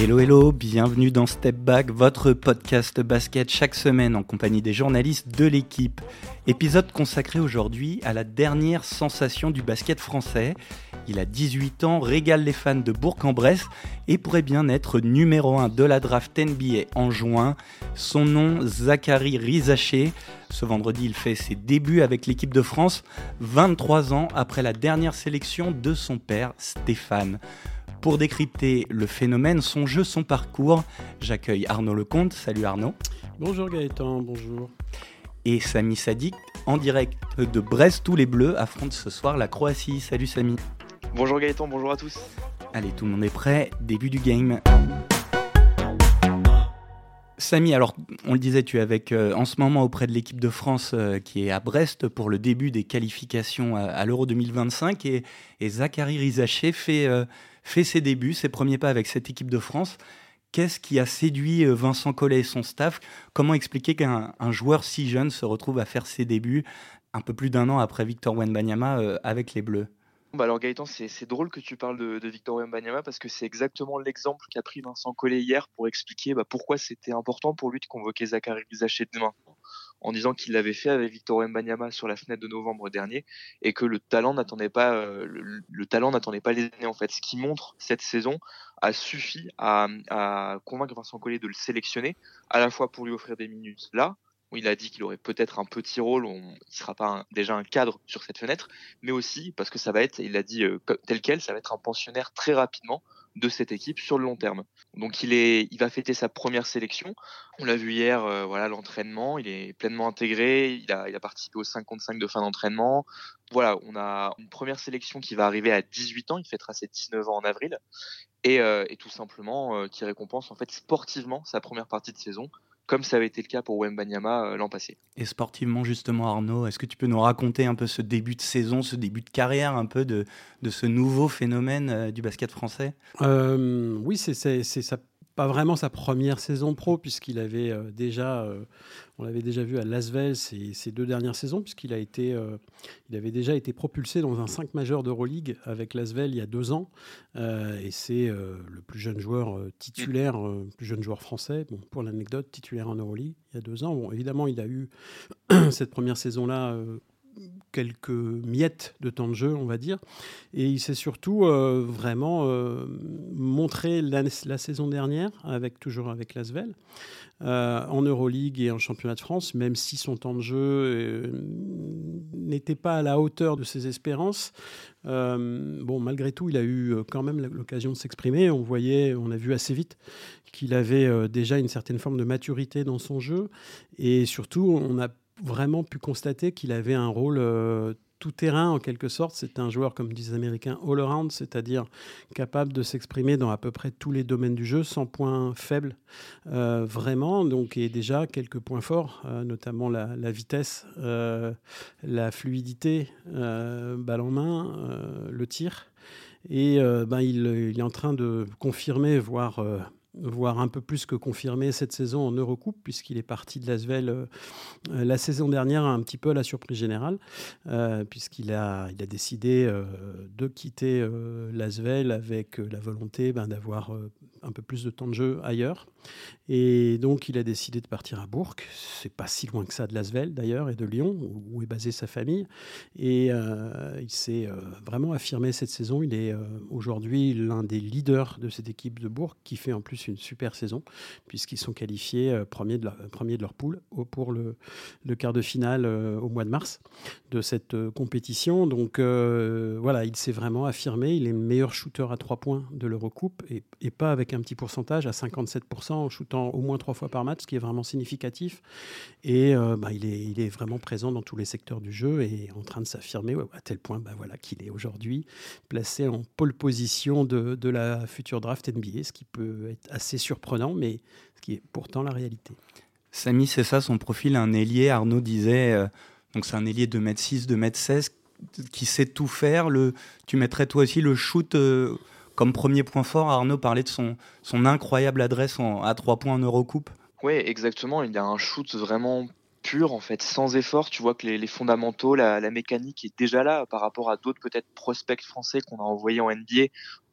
Hello hello, bienvenue dans Step Back, votre podcast basket chaque semaine en compagnie des journalistes de l'équipe. Épisode consacré aujourd'hui à la dernière sensation du basket français. Il a 18 ans, régale les fans de Bourg-en-Bresse et pourrait bien être numéro 1 de la draft NBA en juin. Son nom, Zachary Rizaché. Ce vendredi, il fait ses débuts avec l'équipe de France, 23 ans après la dernière sélection de son père, Stéphane. Pour décrypter le phénomène, son jeu, son parcours, j'accueille Arnaud Lecomte. Salut Arnaud. Bonjour Gaëtan, bonjour. Et Samy Sadik, en direct de Brest, tous les Bleus affrontent ce soir la Croatie. Salut Samy. Bonjour Gaëtan, bonjour à tous. Allez, tout le monde est prêt, début du game. Samy, alors on le disait, tu es avec euh, en ce moment auprès de l'équipe de France euh, qui est à Brest pour le début des qualifications à, l'Euro 2025 et, Zachary Rizaché fait, euh, fait ses débuts, ses premiers pas avec cette équipe de France. Qu'est-ce qui a séduit euh, Vincent Collet et son staff? Comment expliquer qu'un joueur si jeune se retrouve à faire ses débuts un peu plus d'un an après Victor Wenbanyama euh, avec les Bleus? Bah alors Gaëtan, c'est drôle que tu parles de, Victor Wembanyama parce que c'est exactement l'exemple qu'a pris Vincent Collet hier pour expliquer bah, pourquoi c'était important pour lui de convoquer Zachary Zaché demain en disant qu'il l'avait fait avec Victor Wembanyama sur la fenêtre de novembre dernier et que le talent n'attendait pas euh, le, talent n'attendait pas les années en fait. Ce qui montre cette saison a suffi à, convaincre Vincent Collet de le sélectionner à la fois pour lui offrir des minutes là où il a dit qu'il aurait peut-être un petit rôle, on, il ne sera pas déjà un cadre sur cette fenêtre, mais aussi parce que ça va être, il a dit euh, tel quel, ça va être un pensionnaire très rapidement de cette équipe sur le long terme. Donc il est, il va fêter sa première sélection. On l'a vu hier, euh, voilà l'entraînement, il est pleinement intégré, il a, il a participé au 55 de fin d'entraînement. Voilà, on a une première sélection qui va arriver à 18 ans, il fêtera ses 19 ans en avril, et, euh, et tout simplement qui récompense en fait sportivement sa première partie de saison comme ça avait été le cas pour Wembanyama euh, l'an passé. Et sportivement, justement, Arnaud, est-ce que tu peux nous raconter un peu ce début de saison, ce début de carrière, un peu de, de ce nouveau phénomène euh, du basket français? Euh, Oui, c'est ça pas vraiment sa première saison pro, puisqu'il avait euh, déjà, euh, on l'avait déjà vu à Lasvel ces, ces deux dernières saisons, puisqu'il a été, euh, il avait déjà été propulsé dans un 5 majeur d'Euroleague avec Lasvel il y a deux ans, et c'est le plus jeune joueur titulaire, plus jeune joueur français, bon, pour l'anecdote, titulaire en Euroleague il y a deux ans. Bon, évidemment, il a eu cette première saison-là quelques miettes de temps de jeu, on va dire. Et il s'est surtout euh, vraiment euh, montré la, saison dernière, avec, toujours avec Lasvel, euh, en Euroleague et en championnat de France, même si son temps de jeu n'était pas à la hauteur de ses espérances. bon, malgré tout, il a eu quand même l'occasion de s'exprimer. On voyait, on a vu assez vite qu'il avait déjà une certaine forme de maturité dans son jeu. Et surtout, on a vraiment pu constater qu'il avait un rôle euh, tout terrain en quelque sorte. C'est un joueur, comme disent les Américains, all-around, c'est-à-dire capable de s'exprimer dans à peu près tous les domaines du jeu, sans points faibles, euh, vraiment. Donc, et déjà quelques points forts, euh, notamment la, vitesse, la fluidité, balle en main, le tir. Et ben, il, est en train de confirmer, voire voire un peu plus que confirmé cette saison en Eurocoupe, puisqu'il est parti de Lasvel euh, la saison dernière un petit peu à la surprise générale, euh, puisqu'il a, il a décidé euh, de quitter Lasvel avec la volonté ben, d'avoir un peu plus de temps de jeu ailleurs. Et donc, il a décidé de partir à Bourg. C'est pas si loin que ça de Lasvel, d'ailleurs, et de Lyon, où est basée sa famille. Et il s'est vraiment affirmé cette saison. Il est aujourd'hui l'un des leaders de cette équipe de Bourg, qui fait en plus une super saison, puisqu'ils sont qualifiés euh, premiers, de leur, premier de leur poule pour le, quart de finale euh, au mois de mars de cette euh, compétition. Donc voilà, il s'est vraiment affirmé. Il est le meilleur shooter à trois points de l'Eurocoupe et, et pas avec un petit pourcentage à 57% en shootant au moins trois fois par match, ce qui est vraiment significatif. Et bah, il, est, vraiment présent dans tous les secteurs du jeu et en train de s'affirmer à tel point bah, voilà, qu'il est aujourd'hui placé en pole position de, la future draft NBA, ce qui peut être assez surprenant, mais ce qui est pourtant la réalité. Samy, c'est ça son profil, un ailier, Arnaud disait, euh, donc c'est un ailier de m 6, de m 16, qui sait tout faire. Tu mettrais toi aussi le shoot euh, comme premier point fort. Arnaud parlait de son, incroyable adresse à trois points en Eurocoupe. Oui, exactement. Il a un shoot vraiment pur, en fait, sans effort. Tu vois que les, fondamentaux, la, mécanique est déjà là par rapport à d'autres peut-être prospects français qu'on a envoyés en NBA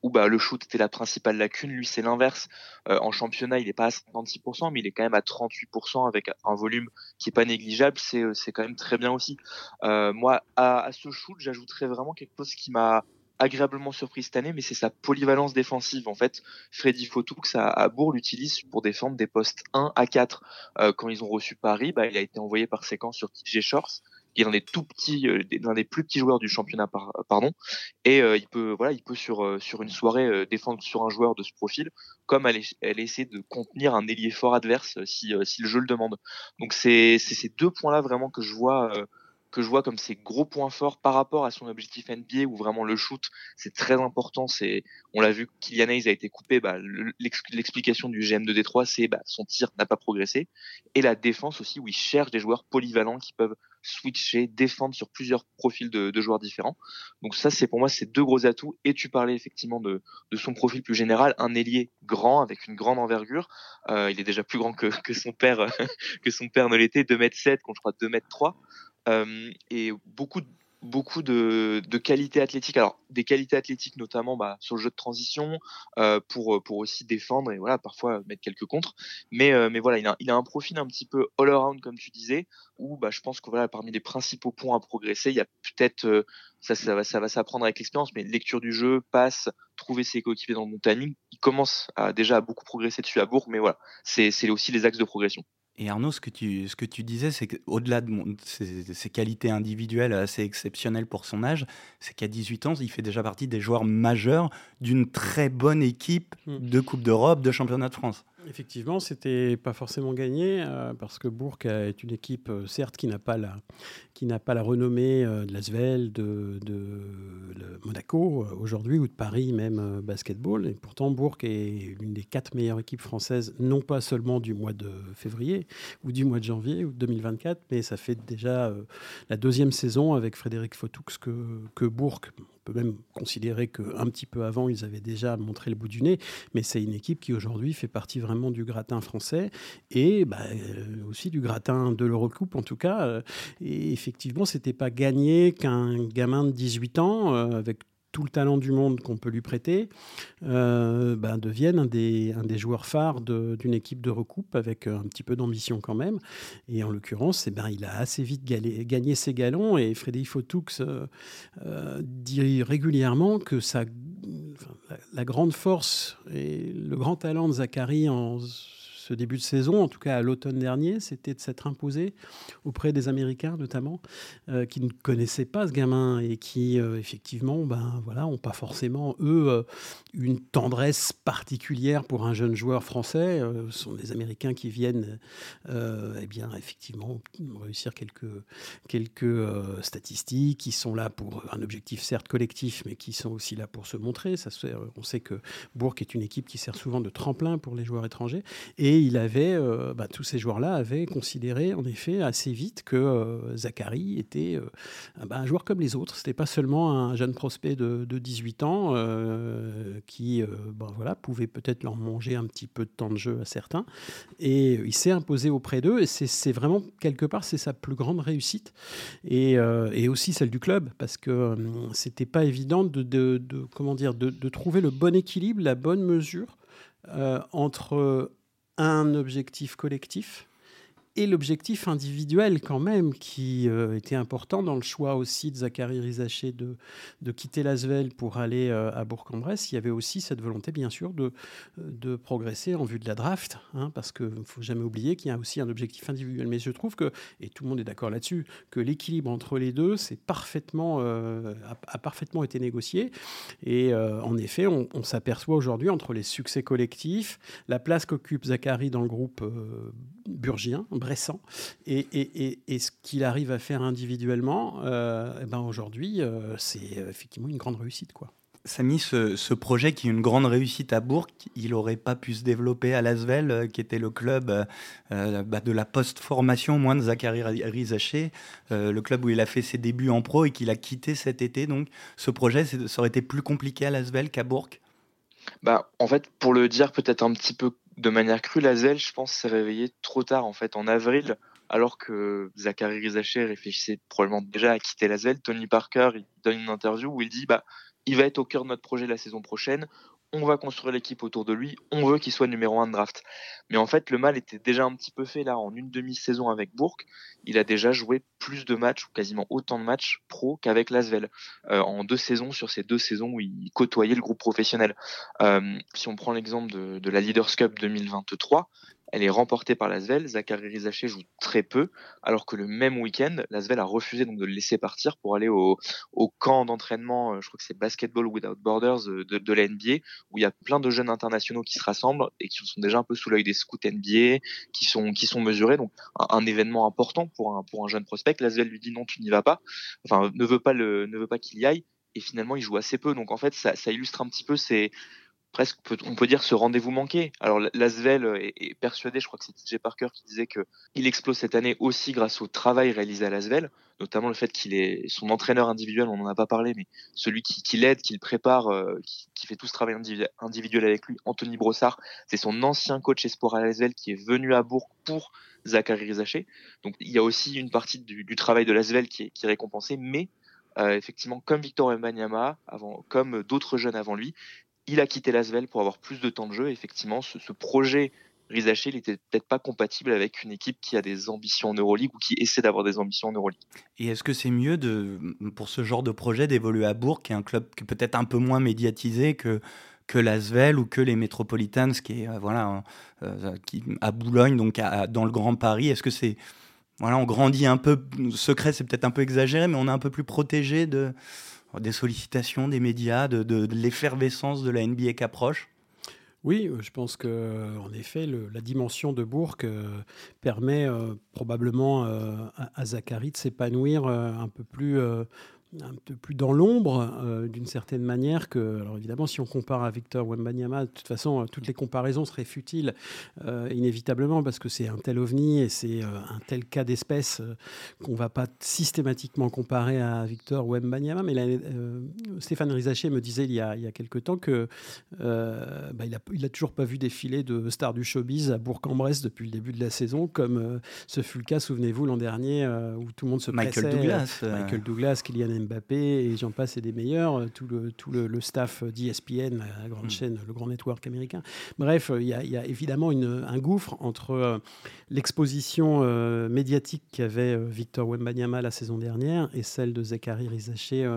où bah, le shoot était la principale lacune. Lui, c'est l'inverse. Euh, en championnat, il n'est pas à 56%, mais il est quand même à 38% avec un volume qui est pas négligeable. C'est, euh, c'est quand même très bien aussi. Euh, moi, à, à, ce shoot, j'ajouterais vraiment quelque chose qui m'a agréablement surpris cette année, mais c'est sa polyvalence défensive. En fait, Freddy Fotoux à, à Bourg l'utilise pour défendre des postes 1 à 4. Euh, quand ils ont reçu Paris, bah, il a été envoyé par séquence sur TJ Shorts qui est l'un des tout petits, euh, l'un des plus petits joueurs du championnat, par, pardon. Et euh, il peut, voilà, il peut sur euh, sur une soirée défendre sur un joueur de ce profil, comme elle, elle essaie de contenir un ailier fort adverse si si le jeu le demande. Donc c'est c'est ces deux points là vraiment que je vois que je vois comme ses gros points forts par rapport à son objectif NBA où vraiment le shoot c'est très important. C'est, on l'a vu, Kylian Hayes a été coupé. Bah, l'explication du GM de Détroit, c'est bah, son tir n'a pas progressé et la défense aussi où il cherche des joueurs polyvalents qui peuvent switcher, défendre sur plusieurs profils de, de joueurs différents. Donc ça, c'est pour moi ces deux gros atouts. Et tu parlais effectivement de, de son profil plus général, un ailier grand avec une grande envergure. Euh, il est déjà plus grand que, que son père, que son père ne l'était, 2 mètres 7 contre je crois 2 mètres 3 euh, et beaucoup de beaucoup de, de, qualités athlétiques. Alors des qualités athlétiques notamment bah, sur le jeu de transition euh, pour pour aussi défendre et voilà parfois mettre quelques contres. Mais euh, mais voilà il a, il a un profil un petit peu all around comme tu disais où bah je pense que voilà parmi les principaux points à progresser il y a peut-être euh, ça ça va ça va s'apprendre avec l'expérience mais lecture du jeu passe trouver ses coéquipiers dans le bon timing il commence à déjà à beaucoup progresser dessus à Bourg mais voilà c'est aussi les axes de progression. Et Arnaud, ce que tu, ce que tu disais, c'est qu'au-delà de ses, qualités individuelles assez exceptionnelles pour son âge, c'est qu'à 18 ans, il fait déjà partie des joueurs majeurs d'une très bonne équipe hmm. de Coupe d'Europe, de Championnat de France. Effectivement, c'était pas forcément gagné euh, parce que Bourg est une équipe, euh, certes, qui n'a pas la, pas la renommée euh, de l'Asvel, de, de, Monaco aujourd'hui ou de Paris même basketball. Et pourtant, Bourg est l'une des quatre meilleures équipes françaises, non pas seulement du mois de février ou du mois de janvier ou 2024, mais ça fait déjà la deuxième saison avec Frédéric Fotoux que, que Bourg peut même considérer qu'un petit peu avant, ils avaient déjà montré le bout du nez, mais c'est une équipe qui aujourd'hui fait partie vraiment du gratin français et bah, euh, aussi du gratin de l'Eurocoupe en tout cas. Euh, et effectivement, c'était pas gagné qu'un gamin de 18 ans, euh, avec tout le talent du monde qu'on peut lui prêter, euh, ben, devienne un des, joueurs phares d'une équipe de recoupe avec un petit peu d'ambition quand même. Et en l'occurrence, eh ben, il a assez vite gagné ses galons et Frédéric Fautoux euh, euh, dit régulièrement que ça, la, la, grande force et le grand talent de Zachary en ce début de saison, en tout cas à l'automne dernier, c'était de s'être imposé auprès des Américains notamment, euh, qui ne connaissaient pas ce gamin et qui euh, effectivement, ben voilà, ont pas forcément eux euh, une tendresse particulière pour un jeune joueur français. ce sont des Américains qui viennent, eh bien effectivement réussir quelques quelques statistiques, qui sont là pour un objectif certes collectif, mais qui sont aussi là pour se montrer. On sait que Bourg est une équipe qui sert souvent de tremplin pour les joueurs étrangers et et il avait, euh, bah, tous ces joueurs-là avaient considéré en effet assez vite que euh, Zachary était euh, bah, un joueur comme les autres. C'était pas seulement un jeune prospect de, 18 ans qui bah, voilà, pouvait peut-être leur manger un petit peu de temps de jeu à certains. Et il s'est imposé auprès d'eux. Et c'est vraiment, quelque part, c'est sa plus grande réussite. Et, aussi celle du club, parce que c'était pas évident de, comment dire, de, trouver le bon équilibre, la bonne mesure entre un objectif collectif et l'objectif individuel quand même qui euh, était important dans le choix aussi de Zachary Rizaché de, de quitter Lasvel pour aller euh, à Bourg-en-Bresse. Il y avait aussi cette volonté bien sûr de, de progresser en vue de la draft, hein, parce qu'il ne faut jamais oublier qu'il y a aussi un objectif individuel. Mais je trouve que, et tout le monde est d'accord là-dessus, que l'équilibre entre les deux c'est parfaitement, euh, a, parfaitement été négocié. Et en effet, on, on s'aperçoit aujourd'hui entre les succès collectifs, la place qu'occupe Zachary dans le groupe burgien, bressant, et, et, et, ce qu'il arrive à faire individuellement, euh, eh ben aujourd'hui, euh, c'est effectivement une grande réussite. quoi. Samy, ce, ce, projet qui est une grande réussite à Bourg, il n'aurait pas pu se développer à Lasvel, euh, qui était le club bah, de la post-formation, moins de Zachary Rizaché, le club où il a fait ses débuts en pro et qu'il a quitté cet été. Donc, ce projet, ça aurait été plus compliqué à Lasvel qu'à Bourg? Bah, En fait, pour le dire peut-être un petit peu de manière crue, Lazel, je pense, s'est réveillé trop tard en fait en avril, alors que Zachary Rizaché réfléchissait probablement déjà à quitter Lazel. Tony Parker il donne une interview où il dit bah il va être au cœur de notre projet la saison prochaine on va construire l'équipe autour de lui, on veut qu'il soit numéro 1 de draft. Mais en fait, le mal était déjà un petit peu fait là en une demi-saison avec Bourg. Il a déjà joué plus de matchs, ou quasiment autant de matchs pro qu'avec Lasvel, euh, en deux saisons sur ces deux saisons où il côtoyait le groupe professionnel. Euh, si on prend l'exemple de, la Leaders Cup 2023, elle est remportée par Lasvel. Zachary Rizaché joue très peu, alors que le même week-end, Lasvel a refusé donc de le laisser partir pour aller au, au camp d'entraînement, euh, je crois que c'est Basketball Without Borders euh, de, de, la où il y a plein de jeunes internationaux qui se rassemblent et qui sont déjà un peu sous l'œil des scouts NBA, qui sont, qui sont mesurés. Donc un, événement important pour un, pour un jeune prospect. Lasvel lui dit non, tu n'y vas pas. Enfin, ne veut pas pas qu'il y aille. Et finalement, il joue assez peu. Donc en fait, ça, ça illustre un petit peu ces presque, on peut dire, ce rendez-vous manqué. Alors, Lasvel est, persuadé, je crois que c'est TJ Parker qui disait qu'il explose cette année aussi grâce au travail réalisé à Lasvel, notamment le fait qu'il est son entraîneur individuel, on n'en a pas parlé, mais celui qui, l'aide, qui le prépare, euh, qui, fait tout ce travail individuel avec lui, Anthony Brossard, c'est son ancien coach espoir à Lasvel qui est venu à Bourg pour Zachary Rizaché. Donc, il y a aussi une partie du, travail de Lasvel qui est, qui est récompensée, mais euh, effectivement, comme Victor Mbanyama, avant, comme d'autres jeunes avant lui, il a quitté Lasvel pour avoir plus de temps de jeu. effectivement, ce, projet Rizaché, il était peut-être pas compatible avec une équipe qui a des ambitions en Euroleague ou qui essaie d'avoir des ambitions en Euroleague. Et est-ce que c'est mieux pour ce genre de projet d'évoluer à Bourg, qui est un club peut-être un peu moins médiatisé que que Lasvel ou que les Metropolitans, qui est euh, euh, qui, à Boulogne, donc dans le Grand Paris? Est-ce que c'est voilà, on grandit un peu secret, c'est peut-être un peu exagéré, mais on est un peu plus protégé de des sollicitations des médias, de, l'effervescence de la NBA qui approche? Oui, je pense que en effet, la dimension de Bourg euh, permet euh, probablement euh, à, Zachary de s'épanouir un peu plus un peu plus dans l'ombre euh, d'une certaine manière que, alors évidemment, si on compare à Victor Wembanyama, de toute façon, euh, toutes les comparaisons seraient futiles euh, inévitablement parce que c'est un tel ovni et c'est un tel cas d'espèce qu'on ne va pas systématiquement comparer à Victor Wembanyama. Mais Stéphane Rizaché me disait il y a, il y a quelque temps que bah, il n'a il a toujours pas vu défiler de stars du showbiz à Bourg-en-Bresse depuis le début de la saison, comme ce fut le cas, souvenez-vous, l'an dernier, où tout le monde se Michael Douglas, Michael Douglas, Kylian Mbappé et j'en passe et des meilleurs, euh, tout le, tout le, staff d'ESPN, la grande mm. chaîne, le grand network américain. Bref, il y a, y a évidemment une, un gouffre entre euh, l'exposition euh, médiatique qu'avait Victor Wembanyama la saison dernière et celle de Zachary Rizaché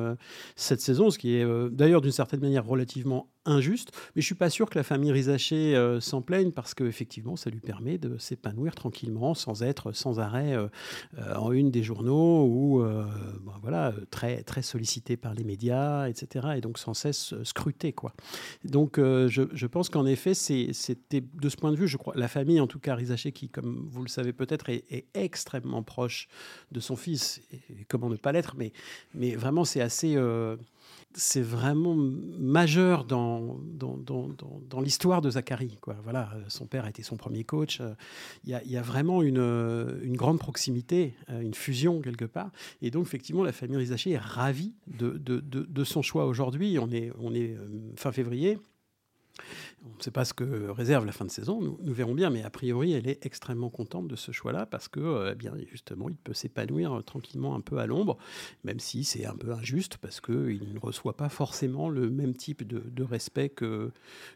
cette saison, ce qui est d'ailleurs d'une certaine manière relativement injuste, mais je suis pas sûr que la famille Rizaché euh, s'en plaigne parce qu'effectivement, ça lui permet de s'épanouir tranquillement sans être sans arrêt euh, euh, en une des journaux ou voilà, très, très sollicité par les médias, etc. Et donc sans cesse scruté. Quoi. Donc je, je, pense qu'en effet, c'était de ce point de vue, je crois, la famille, en tout cas Rizaché, qui, comme vous le savez peut-être, est, est, extrêmement proche de son fils, et comment ne pas l'être, mais, mais vraiment c'est assez c'est vraiment majeur dans, dans, dans, dans l'histoire de Zachary. Quoi. Voilà, son père a été son premier coach. Il y a, il y a vraiment une, une, grande proximité, une fusion quelque part. Et donc, effectivement, la famille Rizaché est ravie de, de, de, de son choix aujourd'hui. On est, on est euh, fin février. On ne sait pas ce que réserve la fin de saison, nous, verrons bien, mais a priori, elle est extrêmement contente de ce choix-là parce que, euh, eh bien, justement, il peut s'épanouir euh, tranquillement un peu à l'ombre, même si c'est un peu injuste parce qu'il ne reçoit pas forcément le même type de, respect que,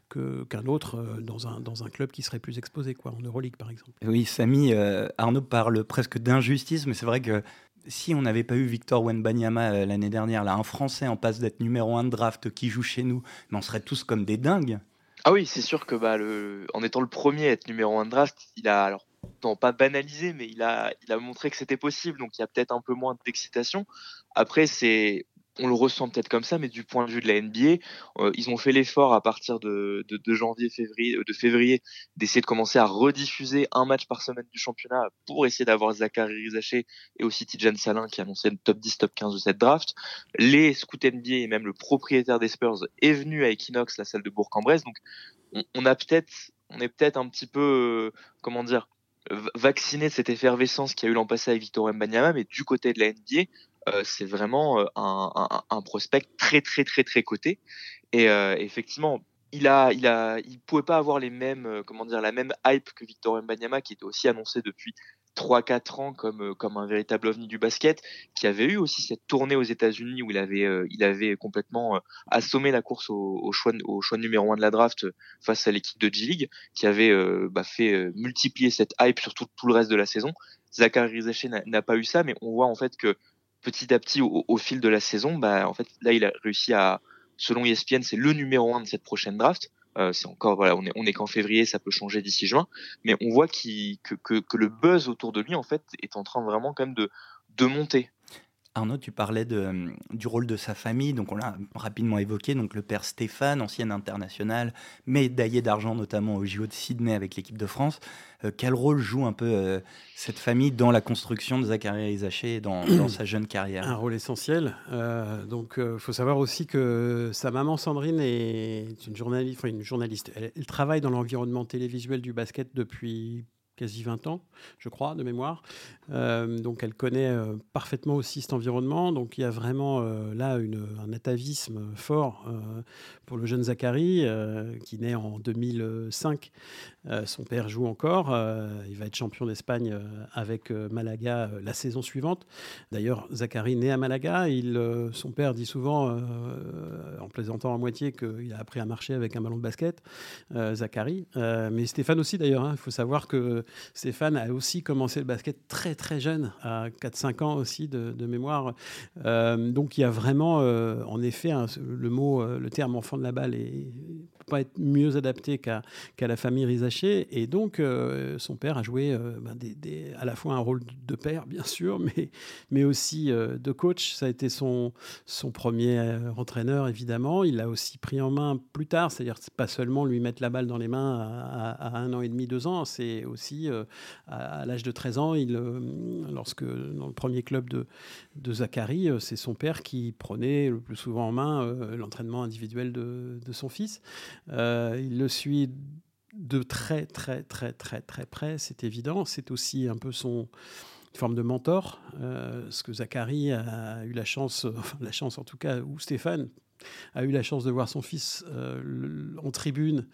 qu'un autre euh, dans un, dans un club qui serait plus exposé, quoi, en Euroleague par exemple. Oui, Samy, Arnaud parle presque d'injustice, mais c'est vrai que si on n'avait pas eu Victor Wenbanyama l'année dernière, là, un Français en passe d'être numéro un de draft qui joue chez nous, mais on serait tous comme des dingues. Ah oui, c'est sûr que bah, le, en étant le premier à être numéro 1 de draft, il a alors non pas banalisé, mais il a, il a montré que c'était possible. Donc il y a peut-être un peu moins d'excitation. Après, c'est on le ressent peut-être comme ça, mais du point de vue de la NBA, euh, ils ont fait l'effort à partir de, janvier, février, euh, de février, d'essayer de commencer à rediffuser un match par semaine du championnat pour essayer d'avoir Zachary Rizaché et aussi Tijan Salin qui annonçait le top 10, top 15 de cette draft. Les scouts NBA et même le propriétaire des Spurs est venu à Equinox, la salle de Bourg-en-Bresse. Donc, on, a peut-être, on est peut-être un petit peu, euh, comment dire, vacciné de cette effervescence qu'il y a eu l'an passé avec Victor Mbanyama, mais du côté de la NBA, c'est vraiment euh, un, un, prospect très très très très coté. Et euh, effectivement, il a, il a, il pouvait pas avoir les mêmes, comment dire, la même hype que Victor Mbanyama, qui était aussi annoncé depuis 3-4 ans comme, comme un véritable ovni du basket, qui avait eu aussi cette tournée aux États-Unis où il avait, il avait complètement assommé la course au, choix, au choix numéro 1 de la draft face à l'équipe de G-League, qui avait bah, fait multiplier cette hype sur tout, tout, le reste de la saison. Zachary Rizaché n'a pas eu ça, mais on voit en fait que petit à petit, au, fil de la saison, bah, en fait, là, il a réussi à, selon ESPN, c'est le numéro 1 de cette prochaine draft. Euh, c'est encore voilà, on est on est qu'en février, ça peut changer d'ici juin, mais on voit qu que, que, que le buzz autour de lui en fait est en train vraiment quand même de de monter. Arnaud, tu parlais euh, du rôle de sa famille, donc on l'a rapidement évoqué, donc le père Stéphane, ancien international, médaillé d'argent notamment au JO de Sydney avec l'équipe de France. Euh, quel rôle joue un peu euh, cette famille dans la construction de Zachary Isaché dans, dans sa jeune carrière? Un rôle essentiel. donc il faut savoir aussi que sa maman Sandrine est une journaliste. elle travaille dans l'environnement télévisuel du basket depuis quasi 20 ans, je crois, de mémoire. Euh, donc elle connaît euh, parfaitement aussi cet environnement. Donc il y a vraiment euh, là un atavisme fort pour le jeune Zachary, qui naît en 2005. son père joue encore. il va être champion d'Espagne avec Malaga la saison suivante. D'ailleurs, Zachary naît à Malaga. Son père dit souvent, en plaisantant à moitié, qu'il a appris à marcher avec un ballon de basket, Zachary. mais Stéphane aussi, d'ailleurs. Hein. Il faut savoir que Stéphane a aussi commencé le basket très très jeune, à 4-5 ans aussi de, mémoire. Euh, donc il y a vraiment, euh, en effet, le mot, euh, le terme enfant de la balle est pas être mieux adapté qu'à la famille Rizaché. Et donc, son père a joué ben, à la fois un rôle de père, bien sûr, mais, mais aussi de coach. Ça a été son, son premier entraîneur, évidemment. Il l'a aussi pris en main plus tard, c'est-à-dire pas seulement lui mettre la balle dans les mains à un an et demi, deux ans, c'est aussi euh, à, l'âge de 13 ans, euh, lorsque dans le premier club de, Zachary, euh, c'est son père qui prenait le plus souvent en main l'entraînement individuel de, son fils. il le suit de très très très très très près, c'est évident. C'est aussi un peu son forme de mentor, ce que Zachary a eu la chance, la chance en tout cas, ou Stéphane a eu la chance de voir son fils en tribune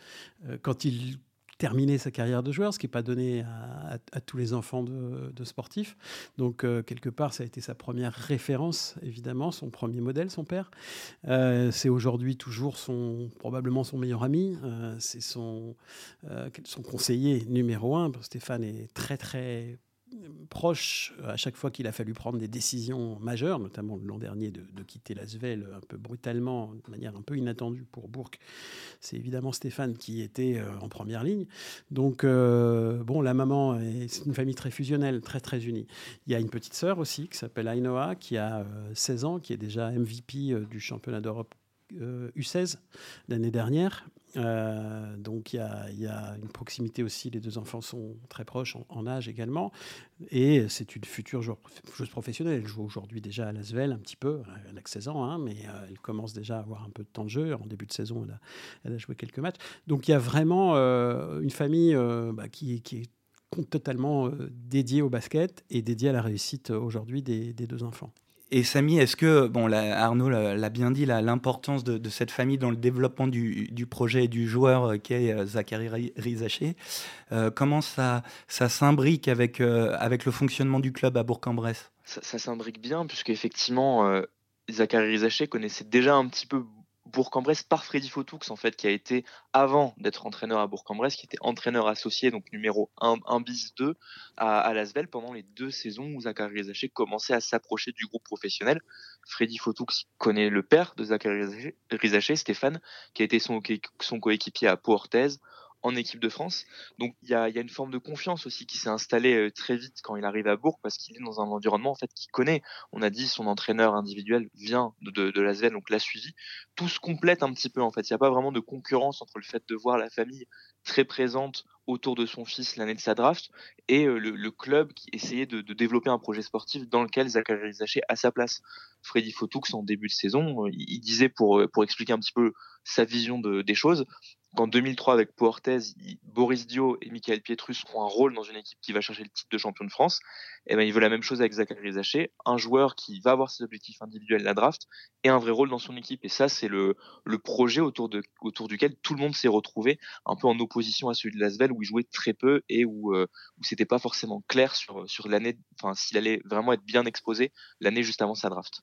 quand il terminer sa carrière de joueur, ce qui n'est pas donné à, tous les enfants de, sportifs. Donc, euh, quelque part, ça a été sa première référence, évidemment, son premier modèle, son père. Euh, c'est aujourd'hui toujours son, probablement son meilleur ami. Euh, c'est son, son conseiller numéro un. Stéphane est très, très proche à chaque fois qu'il a fallu prendre des décisions majeures, notamment l'an dernier de, quitter Lasvel un peu brutalement, de manière un peu inattendue pour Bourg. C'est évidemment Stéphane qui était euh, en première ligne. Donc, euh, bon, la maman, c'est une famille très fusionnelle, très, très unie. Il y a une petite sœur aussi qui s'appelle Ainoa, qui a 16 euh, ans, qui est déjà MVP du championnat d'Europe U16 l'année dernière euh, donc il y, a, une proximité aussi, les deux enfants sont très proches en, âge également. Et c'est une future joueuse professionnelle. Elle joue aujourd'hui déjà à Lasvel un petit peu, elle a que 16 ans, hein, mais euh, elle commence déjà à avoir un peu de temps de jeu. En début de saison, elle a, joué quelques matchs. Donc il y a vraiment euh, une famille bah, qui, est totalement dédiée au basket et dédiée à la réussite aujourd'hui des deux enfants. Et Samy, est-ce que, bon, Arnaud l'a bien dit, l'importance de, cette famille dans le développement du, projet et du joueur euh, qu'est euh, Zachary Rizaché, euh, comment ça, ça s'imbrique avec, avec le fonctionnement du club à Bourg-en-Bresse? Ça, s'imbrique bien, puisque effectivement, Zachary Rizaché connaissait déjà un petit peu Bourg-en-Bresse par Freddy Fotoux, en fait, qui a été, avant d'être entraîneur à Bourg-en-Bresse, qui était entraîneur associé, donc numéro 1, 1 bis 2 à, à Lasvel pendant les deux saisons où Zachary Rizaché commençait à s'approcher du groupe professionnel. Freddy Fotoux connaît le père de Zachary Rizaché, Stéphane, qui a été son, coéquipier à Pau Orthez, en équipe de France. Donc il y a, une forme de confiance aussi qui s'est installée euh, très vite quand il arrive à Bourg parce qu'il est dans un environnement en fait qu'il connaît. On a dit son entraîneur individuel vient de, de, de donc l'a suivi. Tout se complète un petit peu en fait. Il n'y a pas vraiment de concurrence entre le fait de voir la famille très présente autour de son fils l'année de sa draft et euh, le, club qui essayait de, développer un projet sportif dans lequel Zachary Zaché a sa place. Freddy Fotoux en début de saison, euh, il disait pour, pour expliquer un petit peu sa vision de, des choses, qu'en 2003 avec Portez, Boris Dio et Michael Pietrus ont un rôle dans une équipe qui va chercher le titre de champion de France, et eh ben il veut la même chose avec Zachary Zaché, un joueur qui va avoir ses objectifs individuels la draft et un vrai rôle dans son équipe. Et ça, c'est le, le projet autour, de, autour duquel tout le monde s'est retrouvé, un peu en opposition à celui de Lasvel où il jouait très peu et où, euh, où c'était pas forcément clair sur, sur l'année, enfin s'il allait vraiment être bien exposé l'année juste avant sa draft.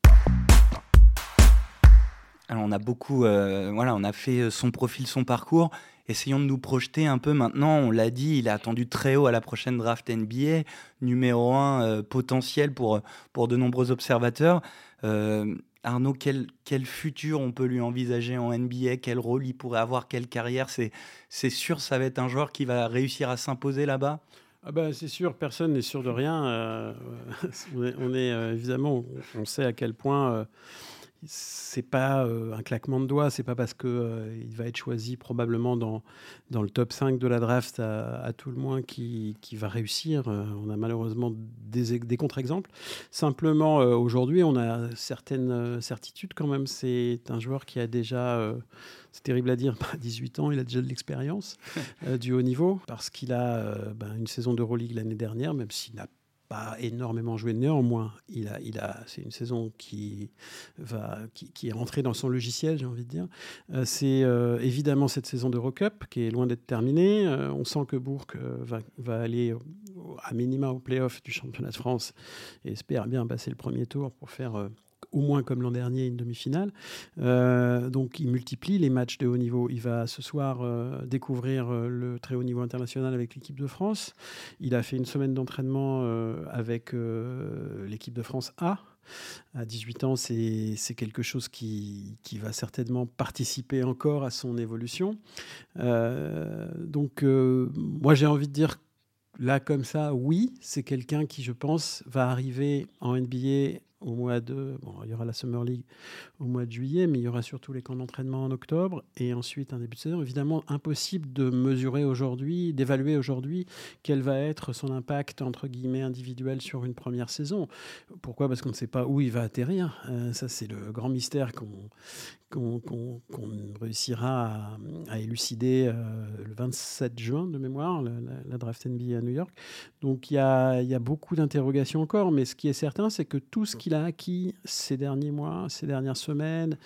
Alors on a beaucoup, euh, voilà, on a fait euh, son profil, son parcours. Essayons de nous projeter un peu maintenant. On l'a dit, il est attendu très haut à la prochaine draft NBA, numéro un euh, potentiel pour, pour de nombreux observateurs. Arnaud, quel, quel futur on peut lui envisager en NBA Quel rôle il pourrait avoir? Quelle carrière? C'est sûr, ça va être un joueur qui va réussir à s'imposer là-bas? Ah bah, c'est sûr, personne n'est sûr de rien. on est, évidemment, on sait à quel point c'est pas euh, un claquement de doigts, c'est pas parce que euh, il va être choisi probablement dans, dans le top 5 de la draft à, tout le moins qui, qui va réussir. Euh, on a malheureusement des, des contre-exemples. Simplement, aujourd'hui, on a certaines certitudes quand même. C'est un joueur qui a déjà, c'est terrible à dire, 18 ans, il a déjà de l'expérience du haut niveau parce qu'il a ben, une saison d'Euroleague l'année dernière, même s'il n'a pas énormément joué. Néanmoins, il a, il a, c'est une saison qui, va, qui, est rentrée dans son logiciel, j'ai envie de dire. Euh, c'est euh, évidemment cette saison de Cup qui est loin d'être terminée. Euh, on sent que Bourg va, va, aller à minima au playoff du championnat de France et espère bien passer le premier tour pour faire au moins comme l'an dernier, une demi-finale. Euh, donc il multiplie les matchs de haut niveau. Il va ce soir euh, découvrir euh, le très haut niveau international avec l'équipe de France. Il a fait une semaine d'entraînement avec l'équipe de France A. À 18 ans, c'est quelque chose qui, qui, va certainement participer encore à son évolution. donc, moi, j'ai envie de dire là, comme ça, oui, c'est quelqu'un qui, je pense, va arriver en NBA au mois de. Bon, il y aura la Summer League au mois de juillet, mais il y aura surtout les camps d'entraînement en octobre et ensuite un début de saison. Évidemment, impossible de mesurer aujourd'hui, d'évaluer aujourd'hui quel va être son impact, entre guillemets, individuel sur une première saison. Pourquoi? Parce qu'on ne sait pas où il va atterrir. Euh, ça, c'est le grand mystère qu'on qu'on réussira à, élucider euh, le 27 juin de mémoire, la, draft NBA à New York. Donc il y a, y a, beaucoup d'interrogations encore, mais ce qui est certain, c'est que tout ce qu'il acquis ces derniers mois, ces dernières semaines,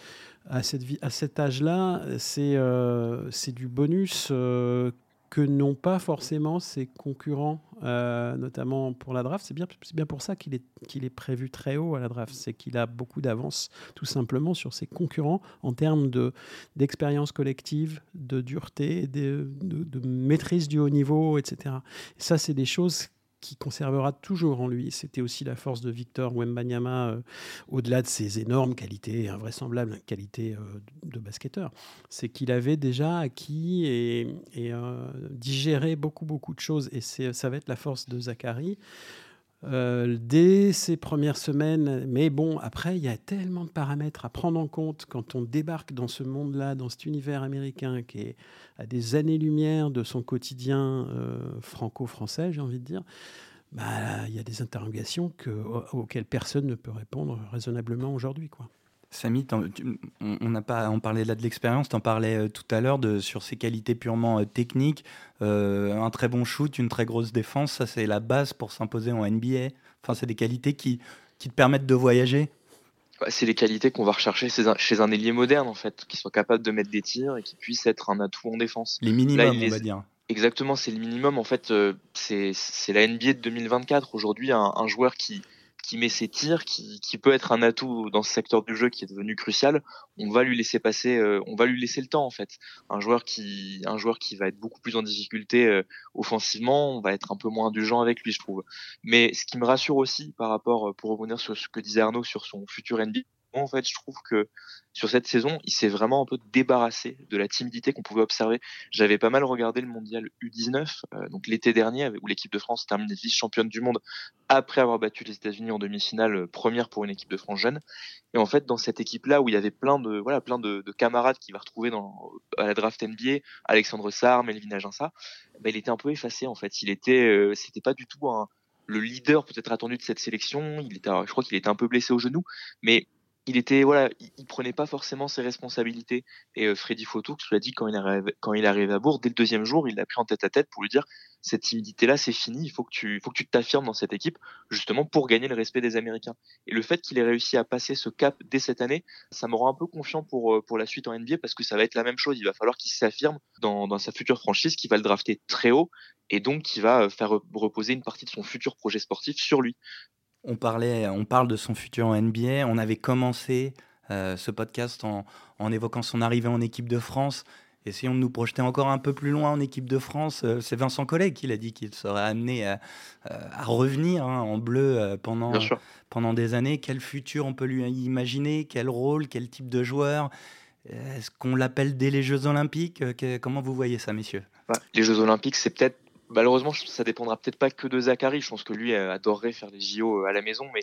à, cette à cet âge-là, c'est euh, du bonus euh, que n'ont pas forcément ses concurrents, euh, notamment pour la draft. C'est bien, bien pour ça qu'il est, est prévu très haut à la draft. C'est qu'il a beaucoup d'avance, tout simplement, sur ses concurrents en termes de, d'expérience collective, de dureté, de, maîtrise du haut niveau, etc. Et ça, c'est des choses qui conservera toujours en lui. C'était aussi la force de Victor Wembanyama, euh, au-delà de ses énormes qualités, invraisemblables qualités euh, de basketteur. C'est qu'il avait déjà acquis et, euh, digéré beaucoup, beaucoup de choses. Et ça va être la force de Zachary. Dès ses premières semaines. Mais bon, après, il y a tellement de paramètres à prendre en compte quand on débarque dans ce monde-là, dans cet univers américain qui est à des années-lumière de son quotidien euh, franco-français, j'ai envie de dire, bah, il y a des interrogations que, auxquelles personne ne peut répondre raisonnablement aujourd'hui. Quoi. Samy, on n'a pas on parlait là de l'expérience, tu en parlais euh, tout à l'heure sur ses qualités purement euh, techniques, un très bon shoot, une très grosse défense, ça c'est la base pour s'imposer en NBA. Enfin, c'est des qualités qui, qui te permettent de voyager. C'est les qualités qu'on va rechercher chez un, ailier moderne en fait, qui soit capable de mettre des tirs et qui puisse être un atout en défense. Les minimums, on va dire. Exactement, c'est le minimum. En fait, euh, c'est la NBA de 2024. Aujourd'hui, un, joueur qui, qui met ses tirs, qui, peut être un atout dans ce secteur du jeu qui est devenu crucial, on va lui laisser passer, euh, on va lui laisser le temps en fait. Un joueur qui, un joueur qui va être beaucoup plus en difficulté euh, offensivement, on va être un peu moins indulgent avec lui, je trouve. Mais ce qui me rassure aussi par rapport, euh, pour revenir sur ce que disait Arnaud sur son futur NBA, en fait, je trouve que sur cette saison, il s'est vraiment un peu débarrassé de la timidité qu'on pouvait observer. J'avais pas mal regardé le mondial U19, euh, donc l'été dernier, où l'équipe de France termine vice-championne du monde après avoir battu les États-Unis en demi-finale, euh, première pour une équipe de France jeune. Et en fait, dans cette équipe-là, où il y avait plein de voilà plein de, camarades qui va retrouver dans à la draft NBA, Alexandre Sarr, Melvin Aginsa, bah, il était un peu effacé en fait. Il était, euh, c'était pas du tout un, le leader peut-être attendu de cette sélection. Il était, je crois qu'il était un peu blessé au genou, mais il était voilà, il, prenait pas forcément ses responsabilités. Et euh, Freddy Fautoux, tu l'as dit quand il arrive quand à Bourg, dès le deuxième jour, il l'a pris en tête à tête pour lui dire cette timidité-là, c'est fini. Il faut que tu faut t'affirmes dans cette équipe justement pour gagner le respect des Américains. Et le fait qu'il ait réussi à passer ce cap dès cette année, ça me rend un peu confiant pour euh, la suite en NBA parce que ça va être la même chose. Il va falloir qu'il s'affirme dans, dans sa future franchise, qui va le drafter très haut et donc qui va euh, faire reposer une partie de son futur projet sportif sur lui. On, parlait, on parle de son futur en NBA. On avait commencé euh, ce podcast en, en, évoquant son arrivée en équipe de France. Essayons de nous projeter encore un peu plus loin en équipe de France. Euh, c'est Vincent Collet qui l'a dit qu'il serait amené à, à revenir hein, en bleu pendant, pendant des années. Quel futur on peut lui imaginer? Quel rôle? Quel type de joueur? Est-ce qu'on l'appelle dès les Jeux Olympiques? Comment vous voyez ça, messieurs? Les Jeux Olympiques, c'est peut-être malheureusement, ça dépendra peut-être pas que de Zachary. Je pense que lui euh, adorerait faire les JO euh, à la maison, mais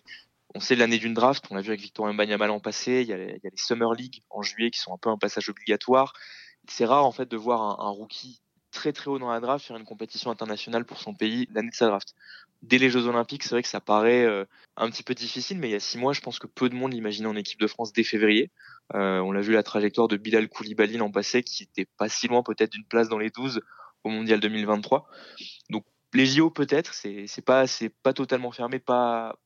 on sait l'année d'une draft. On l'a vu avec Victor Mbanyama l'an passé. Il y, a les, Summer League en juillet qui sont un peu un passage obligatoire. C'est rare en fait de voir un, rookie très très haut dans la draft faire une compétition internationale pour son pays l'année de sa draft. Dès les Jeux Olympiques, c'est vrai que ça paraît euh, un petit peu difficile, mais il y a six mois, je pense que peu de monde l'imaginait en équipe de France dès février. on l'a vu la trajectoire de Bilal Koulibaly l'an passé, qui était pas si loin peut-être d'une place dans les 12 au mondial 2023. Donc les JO peut-être, c'est pas totalement fermé, pas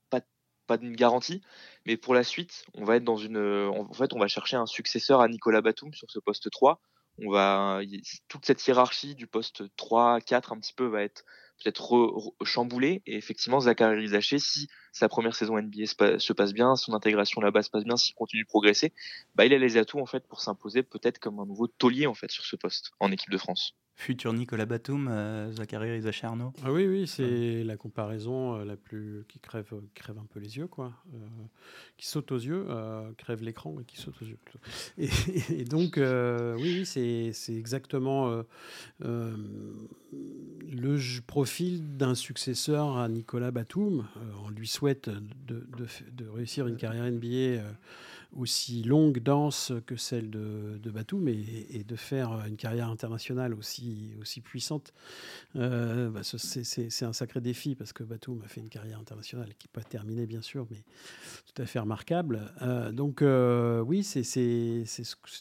pas garantie, mais pour la suite, on va être dans une en fait, on va chercher un successeur à Nicolas Batum sur ce poste 3. On va toute cette hiérarchie du poste 3 4 un petit peu va être peut-être chamboulée et effectivement Zachary Zaché si sa première saison NBA se passe bien, son intégration là-bas se passe bien, s'il continue de progresser, bah il a les atouts en fait pour s'imposer peut-être comme un nouveau taulier en fait sur ce poste en équipe de France futur Nicolas Batum, euh, Zachary Rizaché Arnaud ah Oui, oui, c'est la comparaison euh, la plus qui crève, crève un peu les yeux, quoi, euh, qui saute aux yeux, crève l'écran et qui saute aux yeux. Et, donc, oui, c'est exactement le profil d'un successeur à Nicolas Batum. on lui souhaite de, de, réussir une carrière NBA aussi longue, dense que celle de, de Batum et, de faire une carrière internationale aussi, aussi puissante, euh, bah, c'est un sacré défi parce que Batum a fait une carrière internationale qui n'est pas terminée bien sûr, mais tout à fait remarquable. Euh, donc euh, oui, c'est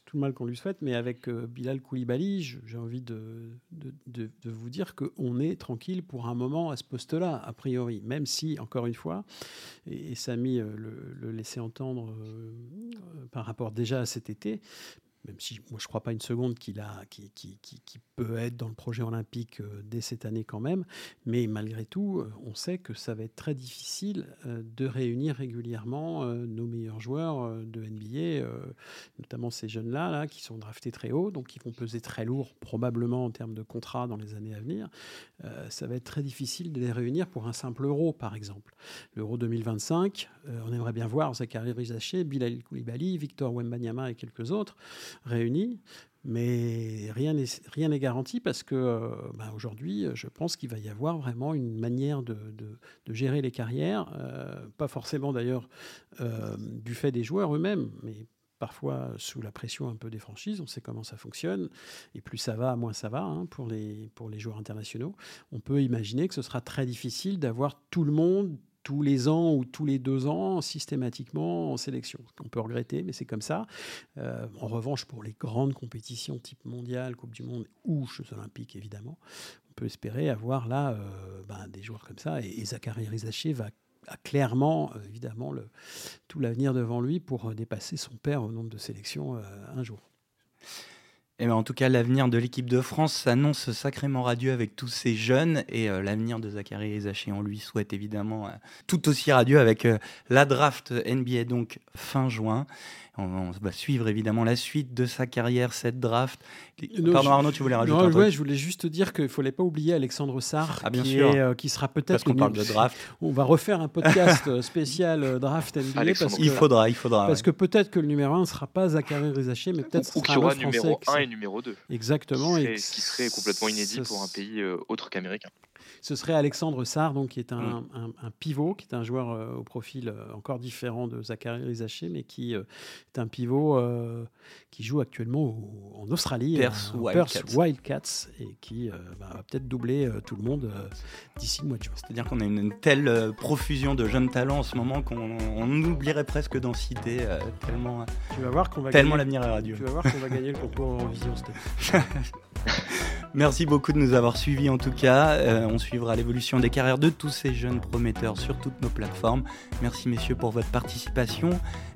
tout le mal qu'on lui souhaite, mais avec Bilal Koulibaly, j'ai envie de, de, vous dire qu'on est tranquille pour un moment à ce poste-là, a priori, même si, encore une fois, et, Samy le, laissait entendre par rapport déjà à cet été, même si moi je ne crois pas une seconde qu'il peut être dans le projet olympique euh, dès cette année quand même, mais malgré tout, euh, on sait que ça va être très difficile euh, de réunir régulièrement nos meilleurs joueurs de NBA, notamment ces jeunes-là là, qui sont draftés très haut, donc qui vont peser très lourd probablement en termes de contrat dans les années à venir. ça va être très difficile de les réunir pour un simple euro, par exemple. L'euro 2025, on aimerait bien voir Zachary Rizaché, Bilal Koulibaly, Victor Wembanyama et quelques autres réunis. Mais rien n'est garanti parce que euh, bah, aujourd'hui, je pense qu'il va y avoir vraiment une manière de, de, gérer les carrières, euh, pas forcément d'ailleurs euh, du fait des joueurs eux-mêmes, mais parfois sous la pression un peu des franchises. On sait comment ça fonctionne. Et plus ça va, moins ça va hein, pour, les, pour les joueurs internationaux. On peut imaginer que ce sera très difficile d'avoir tout le monde tous les ans ou tous les deux ans systématiquement en sélection. On peut regretter, mais c'est comme ça. Euh, en revanche, pour les grandes compétitions type mondial, Coupe du Monde ou Jeux Olympiques, évidemment, on peut espérer avoir là euh, ben, des joueurs comme ça. Et, Zachary Rizaché a clairement, euh, évidemment, tout l'avenir devant lui pour dépasser son père au nombre de sélections un jour. Ben, en tout cas, l'avenir de l'équipe de France s'annonce sacrément radieux avec tous ces jeunes et euh, l'avenir de Zachary Ezaché, on lui souhaite évidemment euh, tout aussi radieux avec euh, la draft NBA donc fin juin. On, va suivre évidemment la suite de sa carrière, cette draft. Pardon Arnaud, tu voulais rajouter non, un truc Je voulais juste dire qu'il ne fallait pas oublier Alexandre Sarr, ah, bien qui, sûr. Est, qui sera peut-être... Parce qu'on parle de draft. On va refaire un podcast spécial draft NBA. Parce que, il faudra, il faudra. Parce que peut-être que le numéro 1 ne sera pas Zachary Rizaché, mais peut-être Ou qu'il y aura numéro 1 et numéro 2. Exactement. Ce qui serait complètement inédit pour un pays autre qu'américain. Ce serait Alexandre Sarr, donc, qui est un, Mm. un- un pivot, qui est un joueur euh, au profil euh, encore différent de Zachary Rizaché, mais qui euh, est un pivot qui joue actuellement au- en Australie, Perth. Perth Wildcats, et qui bah, va peut-être doubler tout le monde d'ici le mois de juin. C'est-à-dire qu'on a une, une telle profusion de jeunes talents en ce moment qu'on on oublierait presque d'en citer tellement, Tu vas voir qu'on va tellement l'avenir est radieux. Tu vas voir qu'on va gagner le concours cette année. Merci beaucoup de nous avoir suivis en tout cas. Euh, on suivra l'évolution des carrières de tous ces jeunes prometteurs sur toutes nos plateformes. Merci messieurs pour votre participation.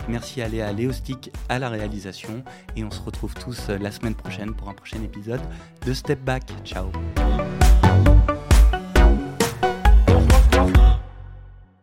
Merci à Léa Léostic à la réalisation. Et on se retrouve tous euh, la semaine prochaine pour un prochain épisode de Step Back. Ciao.